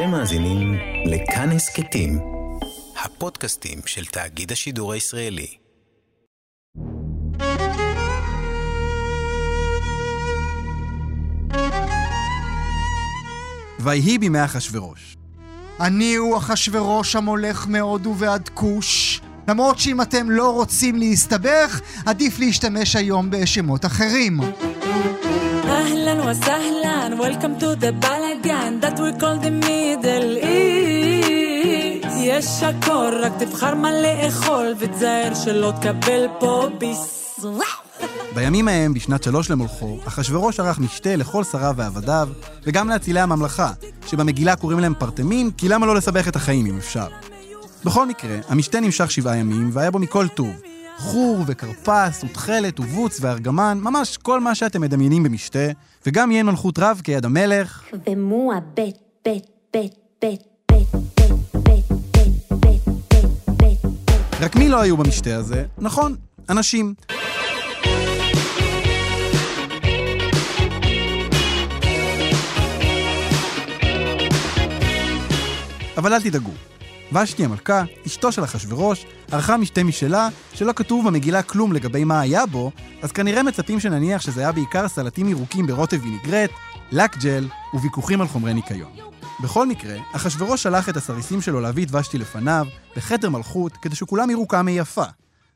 אתם מאזינים לכאן הסכתים, הפודקאסטים של תאגיד השידור הישראלי. ויהי בימי אחשורוש. אני הוא אחשורוש המולך מהודו ועד כוש. למרות שאם אתם לא רוצים להסתבך, עדיף להשתמש היום בשמות אחרים. אהלן וסהלן, Welcome to the balagan that we call the middle east יש הכל, רק תבחר מה לאכול ותזהר שלא תקבל פה ביס בימים ההם, בשנת שלוש למולכו, אחשורוש ערך משתה לכל שריו ועבדיו, וגם לאצילי הממלכה, שבמגילה קוראים להם פרטמים, כי למה לא לסבך את החיים אם אפשר. בכל מקרה, המשתה נמשך שבעה ימים, והיה בו מכל טוב. חור וכרפס ותכלת ובוץ וארגמן, ממש כל מה שאתם מדמיינים במשתה, וגם יהיה מלכות רב כיד המלך, ומוע בית בית בית בית בית בית בית בית בית בית בית רק מי לא היו במשתה הזה? נכון, אנשים. אבל אל תדאגו. ושתי המלכה, אשתו של אחשורוש, ערכה משתה משלה, שלא כתוב במגילה כלום לגבי מה היה בו, אז כנראה מצפים שנניח שזה היה בעיקר סלטים ירוקים ברוטב וינגרט, לק ג'ל וויכוחים על חומרי ניקיון. בכל מקרה, אחשורוש שלח את הסריסים שלו להביא את ושתי לפניו, בכתר מלכות, כדי שכולם יראו כמה היא יפה.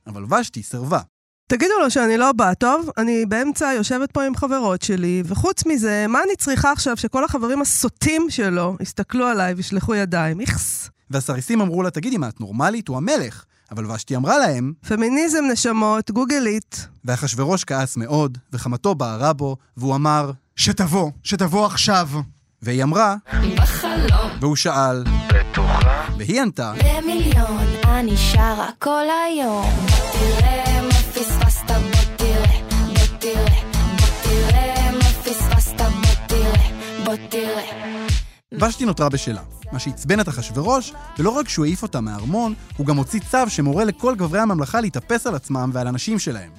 אבל ושתי סירבה. תגידו לו שאני לא באה, טוב? אני באמצע יושבת פה עם חברות שלי, וחוץ מזה, מה אני צריכה עכשיו שכל החברים הסוטים שלו יסתכלו עליי וישלחו ידיים? איכס. והסריסים אמרו לה, תגידי, מה, את נורמלית? הוא המלך. אבל ושתי אמרה להם, פמיניזם נשמות, גוגלית. ואחשורוש כעס מאוד, וחמתו בערה בו, והוא אמר, שתבוא, שתבוא עכשיו. והיא אמרה, והוא שאל, והיא ענתה, במיליון, אני שרה כל היום. תראה מה פספסת, בוא תראה, בוא תראה, בוא תראה מה פספסת, בוא תראה, בוא תראה. ושתי נותרה בשלה, מה שעצבן את אחשורוש, ולא רק שהוא העיף אותה מהארמון, הוא גם הוציא צו שמורה לכל גברי הממלכה להתאפס על עצמם ועל הנשים שלהם.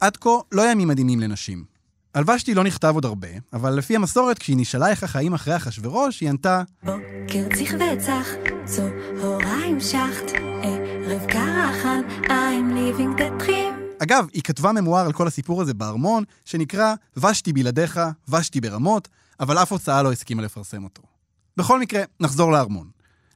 עד כה לא ימים מדהימים לנשים. על ושתי לא נכתב עוד הרבה, אבל לפי המסורת, כשהיא נשאלה איך החיים אחרי אחשורוש, היא ענתה, בוקר צריך וצח, צהריים שחט, ערב קרחן, I'm living the dream. אגב, היא כתבה ממואר על כל הסיפור הזה בארמון, שנקרא ושתי בלעדיך, ושתי ברמות, אבל אף הוצאה לא הסכימה לפרסם אותו. בכל מקרה, נחזור לארמון.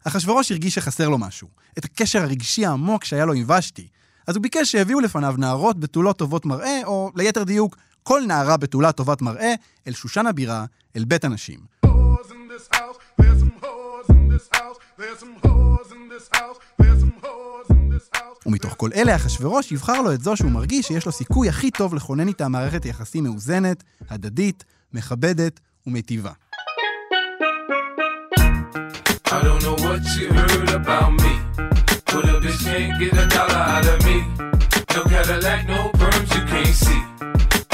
אחשורוש הרגיש שחסר לו משהו, את הקשר הרגשי העמוק שהיה לו עם ושתי, אז הוא ביקש שיביאו לפניו נערות בתולות טובות מראה, או ליתר דיוק, כל נערה בתולה טובת מראה, אל שושן הבירה, אל בית הנשים. ומתוך כל אלה, אחשורוש יבחר לו את זו שהוא מרגיש שיש לו סיכוי הכי טוב לכונן איתה מערכת יחסים מאוזנת, הדדית, מכבדת ומיטיבה. I don't know what you heard about me. But a bitch can't get a dollar out of me. No Cadillac, no perms you can't see.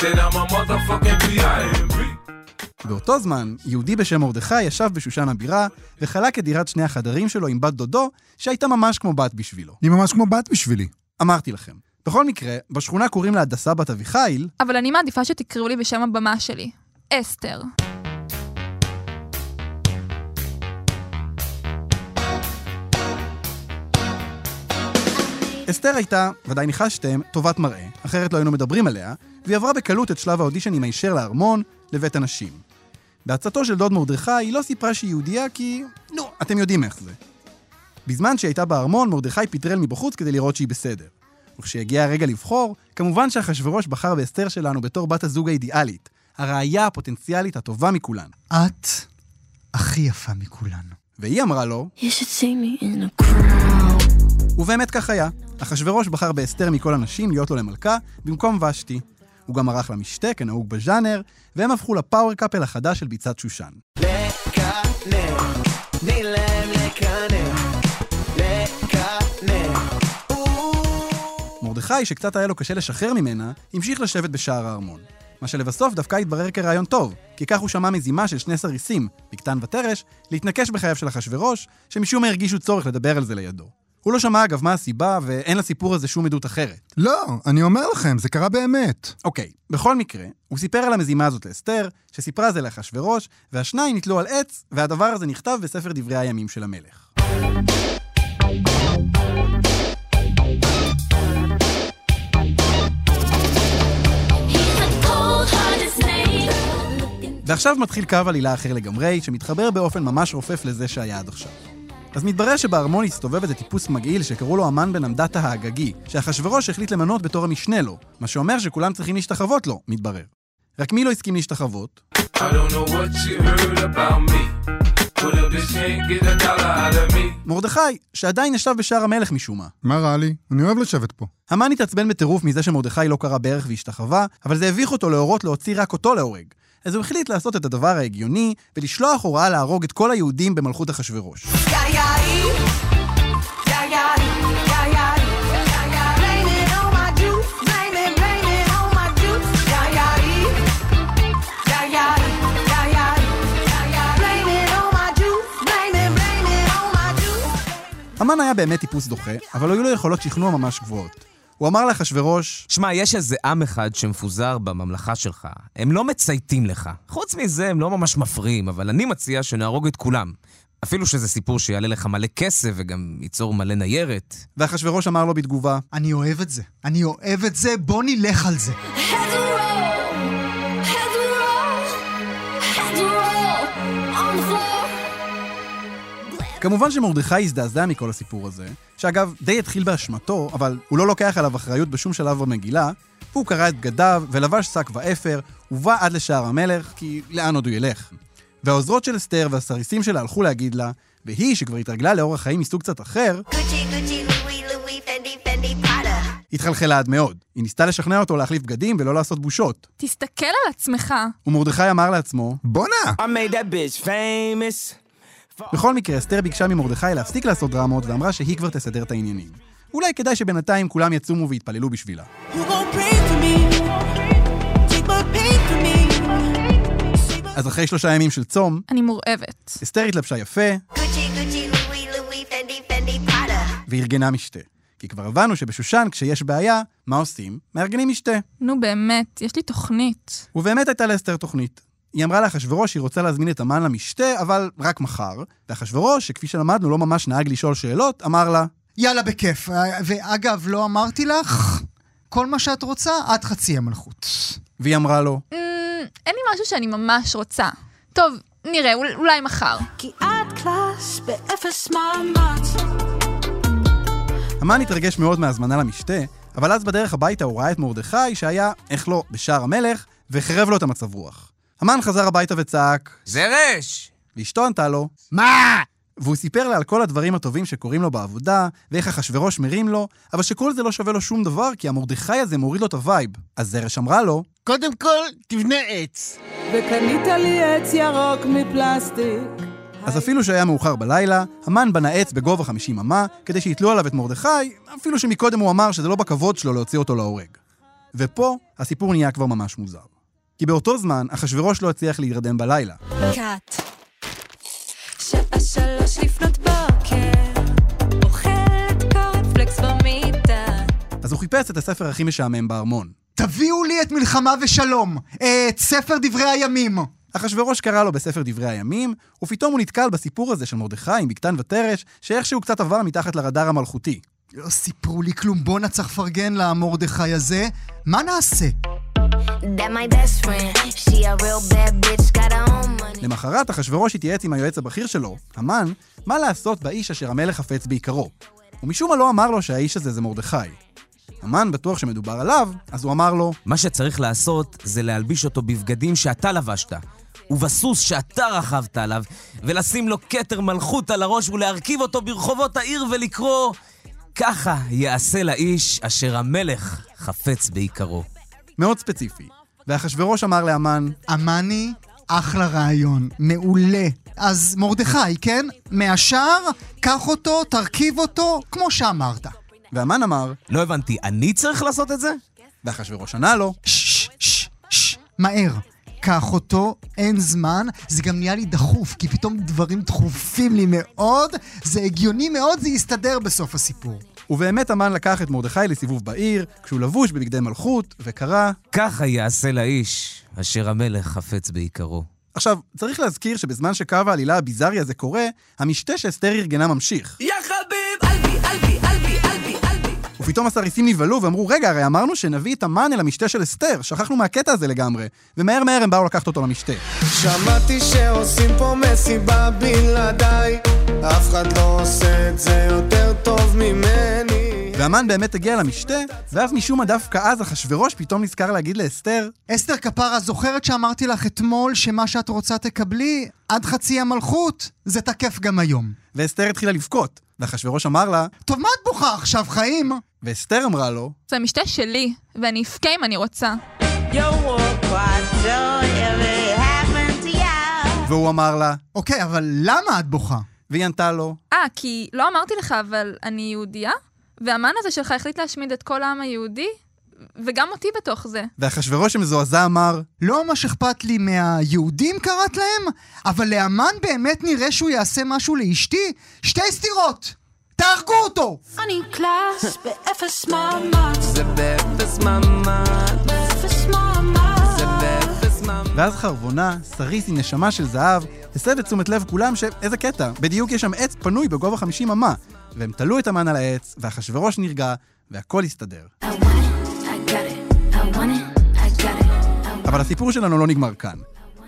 Then I'm a motherfucking B.I.M.B. באותו זמן, יהודי בשם מרדכי ישב בשושן הבירה, וחלק את דירת שני החדרים שלו עם בת דודו, שהייתה ממש כמו בת בשבילו. היא ממש כמו בת בשבילי. אמרתי לכם. בכל מקרה, בשכונה קוראים לה הדסה בת אביחיל, אבל אני מעדיפה שתקראו לי בשם הבמה שלי. אסתר. אסתר הייתה, ודאי ניחשתם, טובת מראה, אחרת לא היינו מדברים עליה, והיא עברה בקלות את שלב האודישנים הישר לארמון, לבית הנשים. בעצתו של דוד מרדכי היא לא סיפרה שהיא יהודייה כי, נו, אתם יודעים איך זה. בזמן שהיא הייתה בארמון, מרדכי פטרל מבחוץ כדי לראות שהיא בסדר. וכשהגיע הרגע לבחור, כמובן שאחשורוש בחר באסתר שלנו בתור בת הזוג האידיאלית, הרעייה הפוטנציאלית הטובה מכולן. את הכי יפה מכולנו. והיא אמרה לו, You should see me in a crown. ובאמת כך היה. אחשורוש בחר באסתר מכל הנשים להיות לו למלכה, במקום ושתי. הוא גם ערך לה משתה, כנהוג בז'אנר, והם הפכו ל power couple החדש של ביצת שושן. מרדכי, שקצת היה לו קשה לשחרר ממנה, המשיך לשבת בשער הארמון. מה שלבסוף דווקא התברר כרעיון טוב, כי כך הוא שמע מזימה של שני סריסים, בקתן ותרש, להתנקש בחייו של אחשורוש, שמשום מה הרגישו צורך לדבר על זה לידו. הוא לא שמע אגב מה הסיבה, ואין לסיפור הזה שום עדות אחרת. לא, אני אומר לכם, זה קרה באמת. אוקיי, בכל מקרה, הוא סיפר על המזימה הזאת לאסתר, שסיפרה זה לאחשוורוש, והשניים נתלו על עץ, והדבר הזה נכתב בספר דברי הימים של המלך. ועכשיו מתחיל קו עלילה אחר לגמרי, שמתחבר באופן ממש רופף לזה שהיה עד עכשיו. אז מתברר שבארמון הסתובב איזה טיפוס מגעיל שקראו לו המן בן עמדתה האגגי, שאחשוורוש החליט למנות בתור המשנה לו, מה שאומר שכולם צריכים להשתחוות לו, מתברר. רק מי לא הסכים להשתחוות? מרדכי, שעדיין ישב בשער המלך משום מה. מה רע לי? אני אוהב לשבת פה. המן התעצבן בטירוף מזה שמרדכי לא קרא ברך והשתחווה, אבל זה הביך אותו להורות להוציא רק אותו להורג. אז הוא החליט לעשות את הדבר ההגיוני, ולשלוח הוראה להרוג את כל היהודים במלכות אחשוורוש. המן היה באמת טיפוס דוחה, אבל היו לו יכולות שכנוע ממש גבוהות. הוא אמר לאחשוורוש, שמע, יש איזה עם אחד שמפוזר בממלכה שלך. הם לא מצייתים לך. חוץ מזה, הם לא ממש מפריעים, אבל אני מציע שנהרוג את כולם. אפילו שזה סיפור שיעלה לך מלא כסף וגם ייצור מלא ניירת. ואחשוורוש אמר לו בתגובה, אני אוהב את זה. אני אוהב את זה, בוא נלך על זה. כמובן שמרדכי הזדעזע מכל הסיפור הזה, שאגב, די התחיל באשמתו, אבל הוא לא לוקח עליו אחריות בשום שלב במגילה, והוא קרע את בגדיו ולבש שק ואפר, ובא עד לשער המלך, כי לאן עוד הוא ילך? והעוזרות של אסתר והסריסים שלה הלכו להגיד לה, והיא, שכבר התרגלה לאורח חיים מסוג קצת אחר, התחלחלה עד מאוד. היא ניסתה לשכנע אותו להחליף בגדים ולא לעשות בושות. תסתכל על עצמך. ומרדכי אמר לעצמו, בואנה! I made that bitch famous. בכל מקרה, אסתר ביקשה ממרדכי להפסיק לעשות דרמות ואמרה שהיא כבר תסדר את העניינים. אולי כדאי שבינתיים כולם יצומו ויתפללו בשבילה. אז אחרי שלושה ימים של צום, אני מורעבת. אסתר התלבשה יפה וארגנה משתה. כי כבר הבנו שבשושן, כשיש בעיה, מה עושים? מארגנים משתה. נו באמת, יש לי תוכנית. ובאמת הייתה לאסתר תוכנית. היא אמרה לאחשוורוש שהיא רוצה להזמין את המן למשתה, אבל רק מחר. ואחשוורוש, שכפי שלמדנו לא ממש נהג לשאול שאלות, אמר לה, יאללה, בכיף. ואגב, לא אמרתי לך, כל מה שאת רוצה, עד חצי המלכות. והיא אמרה לו, אמ, אין לי משהו שאני ממש רוצה. טוב, נראה, אול- אולי מחר. כי את קלאס באפס מאמץ. המן התרגש מאוד מהזמנה למשתה, אבל אז בדרך הביתה הוא ראה את מרדכי, שהיה, איך לא, בשער המלך, והחרב לו את המצב רוח. המן חזר הביתה וצעק, זרש! ואשתו ענתה לו, מה? והוא סיפר לה על כל הדברים הטובים שקורים לו בעבודה, ואיך אחשוורוש מרים לו, אבל שכל זה לא שווה לו שום דבר, כי המרדכי הזה מוריד לו את ה vibe. אז זרש אמרה לו, קודם כל, תבנה עץ. וקנית לי עץ ירוק מפלסטיק. אז אפילו שהיה מאוחר בלילה, המן בנה עץ בגובה 50 אמה, כדי שיתלו עליו את מרדכי, אפילו שמקודם הוא אמר שזה לא בכבוד שלו להוציא אותו להורג. ופה הסיפור נהיה כבר ממש מוזר. כי באותו זמן, אחשוורוש לא הצליח להירדם בלילה. קאט. שעה שלוש לפנות בוקר, אוכלת קורנפלקס במיטה. אז הוא חיפש את הספר הכי משעמם בארמון. תביאו לי את מלחמה ושלום, את ספר דברי הימים. אחשוורוש קרא לו בספר דברי הימים, ופתאום הוא נתקל בסיפור הזה של מרדכי עם בקתן ותרש, שאיכשהו קצת עבר מתחת לרדאר המלכותי. לא סיפרו לי כלום, בואנה צריך לפרגן למרדכי הזה. מה נעשה? That my best friend, she a real bad bitch, got her own money. למחרת אחשוורוש התייעץ עם היועץ הבכיר שלו, המן, מה לעשות באיש אשר המלך חפץ ביקרו. ומשום מה לא אמר לו שהאיש הזה זה מרדכי. המן בטוח שמדובר עליו, אז הוא אמר לו, מה שצריך לעשות זה להלביש אותו בבגדים שאתה לבשת, ובסוס שאתה רכבת עליו, ולשים לו כתר מלכות על הראש ולהרכיב אותו ברחובות העיר ולקרוא ככה יעשה לאיש אשר המלך חפץ ביקרו. מאוד ספציפי. ואחשוורוש אמר להמן, אמני, אחלה רעיון, מעולה. אז מרדכי, כן? מהשער, קח אותו, תרכיב אותו, כמו שאמרת. והמן אמר, לא הבנתי, אני צריך לעשות את זה? ואחשוורוש ענה לו, ששש, ששש, מהר. קח אותו, אין זמן, זה גם נהיה לי דחוף, כי פתאום דברים דחופים לי מאוד, זה הגיוני מאוד, זה יסתדר בסוף הסיפור. ובאמת המן לקח את מרדכי לסיבוב בעיר, כשהוא לבוש בבגדי מלכות, וקרא... ככה יעשה לאיש אשר המלך חפץ בעיקרו. עכשיו, צריך להזכיר שבזמן שקו העלילה הביזארי הזה קורה, המשתה שאסתר ארגנה ממשיך. יא חביב, אלבי, אלבי, אלבי, אלבי, אלבי. ופתאום הסריסים נבהלו ואמרו, רגע, הרי אמרנו שנביא את המן אל המשתה של אסתר, שכחנו מהקטע הזה לגמרי. ומהר מהר הם באו לקחת אותו למשתה. שמעתי שעושים פה מסיבה בלעדיי אף אחד לא עושה את זה יותר טוב ממני והמן באמת הגיע למשתה, ואז משום מה דווקא אז אחשוורוש פתאום נזכר להגיד לאסתר, אסתר כפרה, זוכרת שאמרתי לך אתמול שמה שאת רוצה תקבלי עד חצי המלכות? זה תקף גם היום. ואסתר התחילה לבכות. ואחשוורוש אמר לה, טוב, מה את בוכה עכשיו, חיים? ואסתר אמרה לו, זה משתה שלי, ואני אבכה אם אני רוצה. והוא אמר לה, אוקיי, אבל למה את בוכה? והיא ענתה לו, אה, כי לא אמרתי לך, אבל אני יהודייה? והמן הזה שלך החליט להשמיד את כל העם היהודי? וגם אותי בתוך זה. ואחשוורוש המזועזע אמר, לא ממש אכפת לי מהיהודים קראת להם, אבל לאמן באמת נראה שהוא יעשה משהו לאשתי? שתי סתירות! תהרגו אותו! אני קלאס באפס מאמץ, זה באפס ממש באפס מאמץ. זה באפס ממש ואז חרבונה, סריס עם נשמה של זהב, הסב את תשומת לב כולם שאיזה קטע, בדיוק יש שם עץ פנוי בגובה 50 אמה. והם תלו את המן על העץ, ואחשוורוש נרגע, והכל הסתדר. It, it. It, אבל הסיפור שלנו לא נגמר כאן.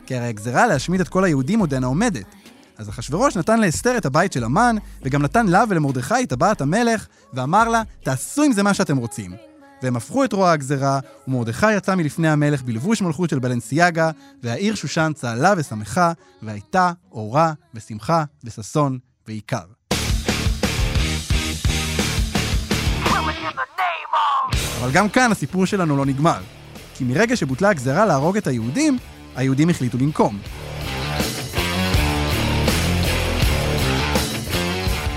כי הרי הגזרה להשמיד את כל היהודים עודנה עומדת. אז אחשוורוש נתן לאסתר את הבית של המן, וגם נתן לה ולמרדכי את טבעת המלך, ואמר לה, תעשו עם זה מה שאתם רוצים. והם הפכו את רוע הגזרה, ומרדכי יצא מלפני המלך בלבוש מלכות של בלנסיאגה, והעיר שושן צהלה ושמחה, והייתה אורה ושמחה וששון ועיקר. אבל גם כאן הסיפור שלנו לא נגמר. כי מרגע שבוטלה הגזרה להרוג את היהודים, היהודים החליטו לנקום.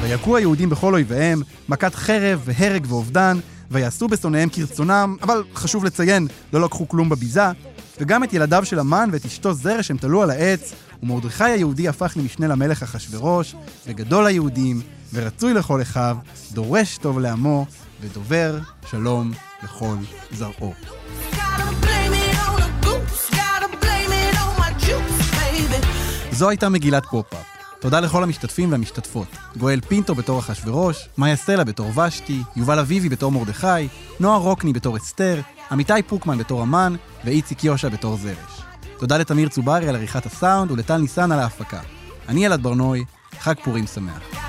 ויכו היהודים בכל אויביהם, מכת חרב והרג ואובדן, ויעשו בשונאיהם כרצונם, אבל חשוב לציין, לא לקחו כלום בביזה, וגם את ילדיו של המן ואת אשתו זרש הם תלו על העץ, ומרדכי היהודי הפך למשנה למלך אחשורוש, וגדול היהודים, ורצוי לכל אחיו, דורש טוב לעמו, ודובר שלום לכל זרעו. זו הייתה מגילת פופ-אפ. תודה לכל המשתתפים והמשתתפות. גואל פינטו בתור אחשורוש, מאיה סלע בתור ושתי, יובל אביבי בתור מרדכי, נועה רוקני בתור אסתר, עמיתי פוקמן בתור המן, ואיציק יושע בתור זרש. תודה לתמיר צוברי על עריכת הסאונד ולטל ניסן על ההפקה. אני אלעד ברנוי, חג פורים שמח.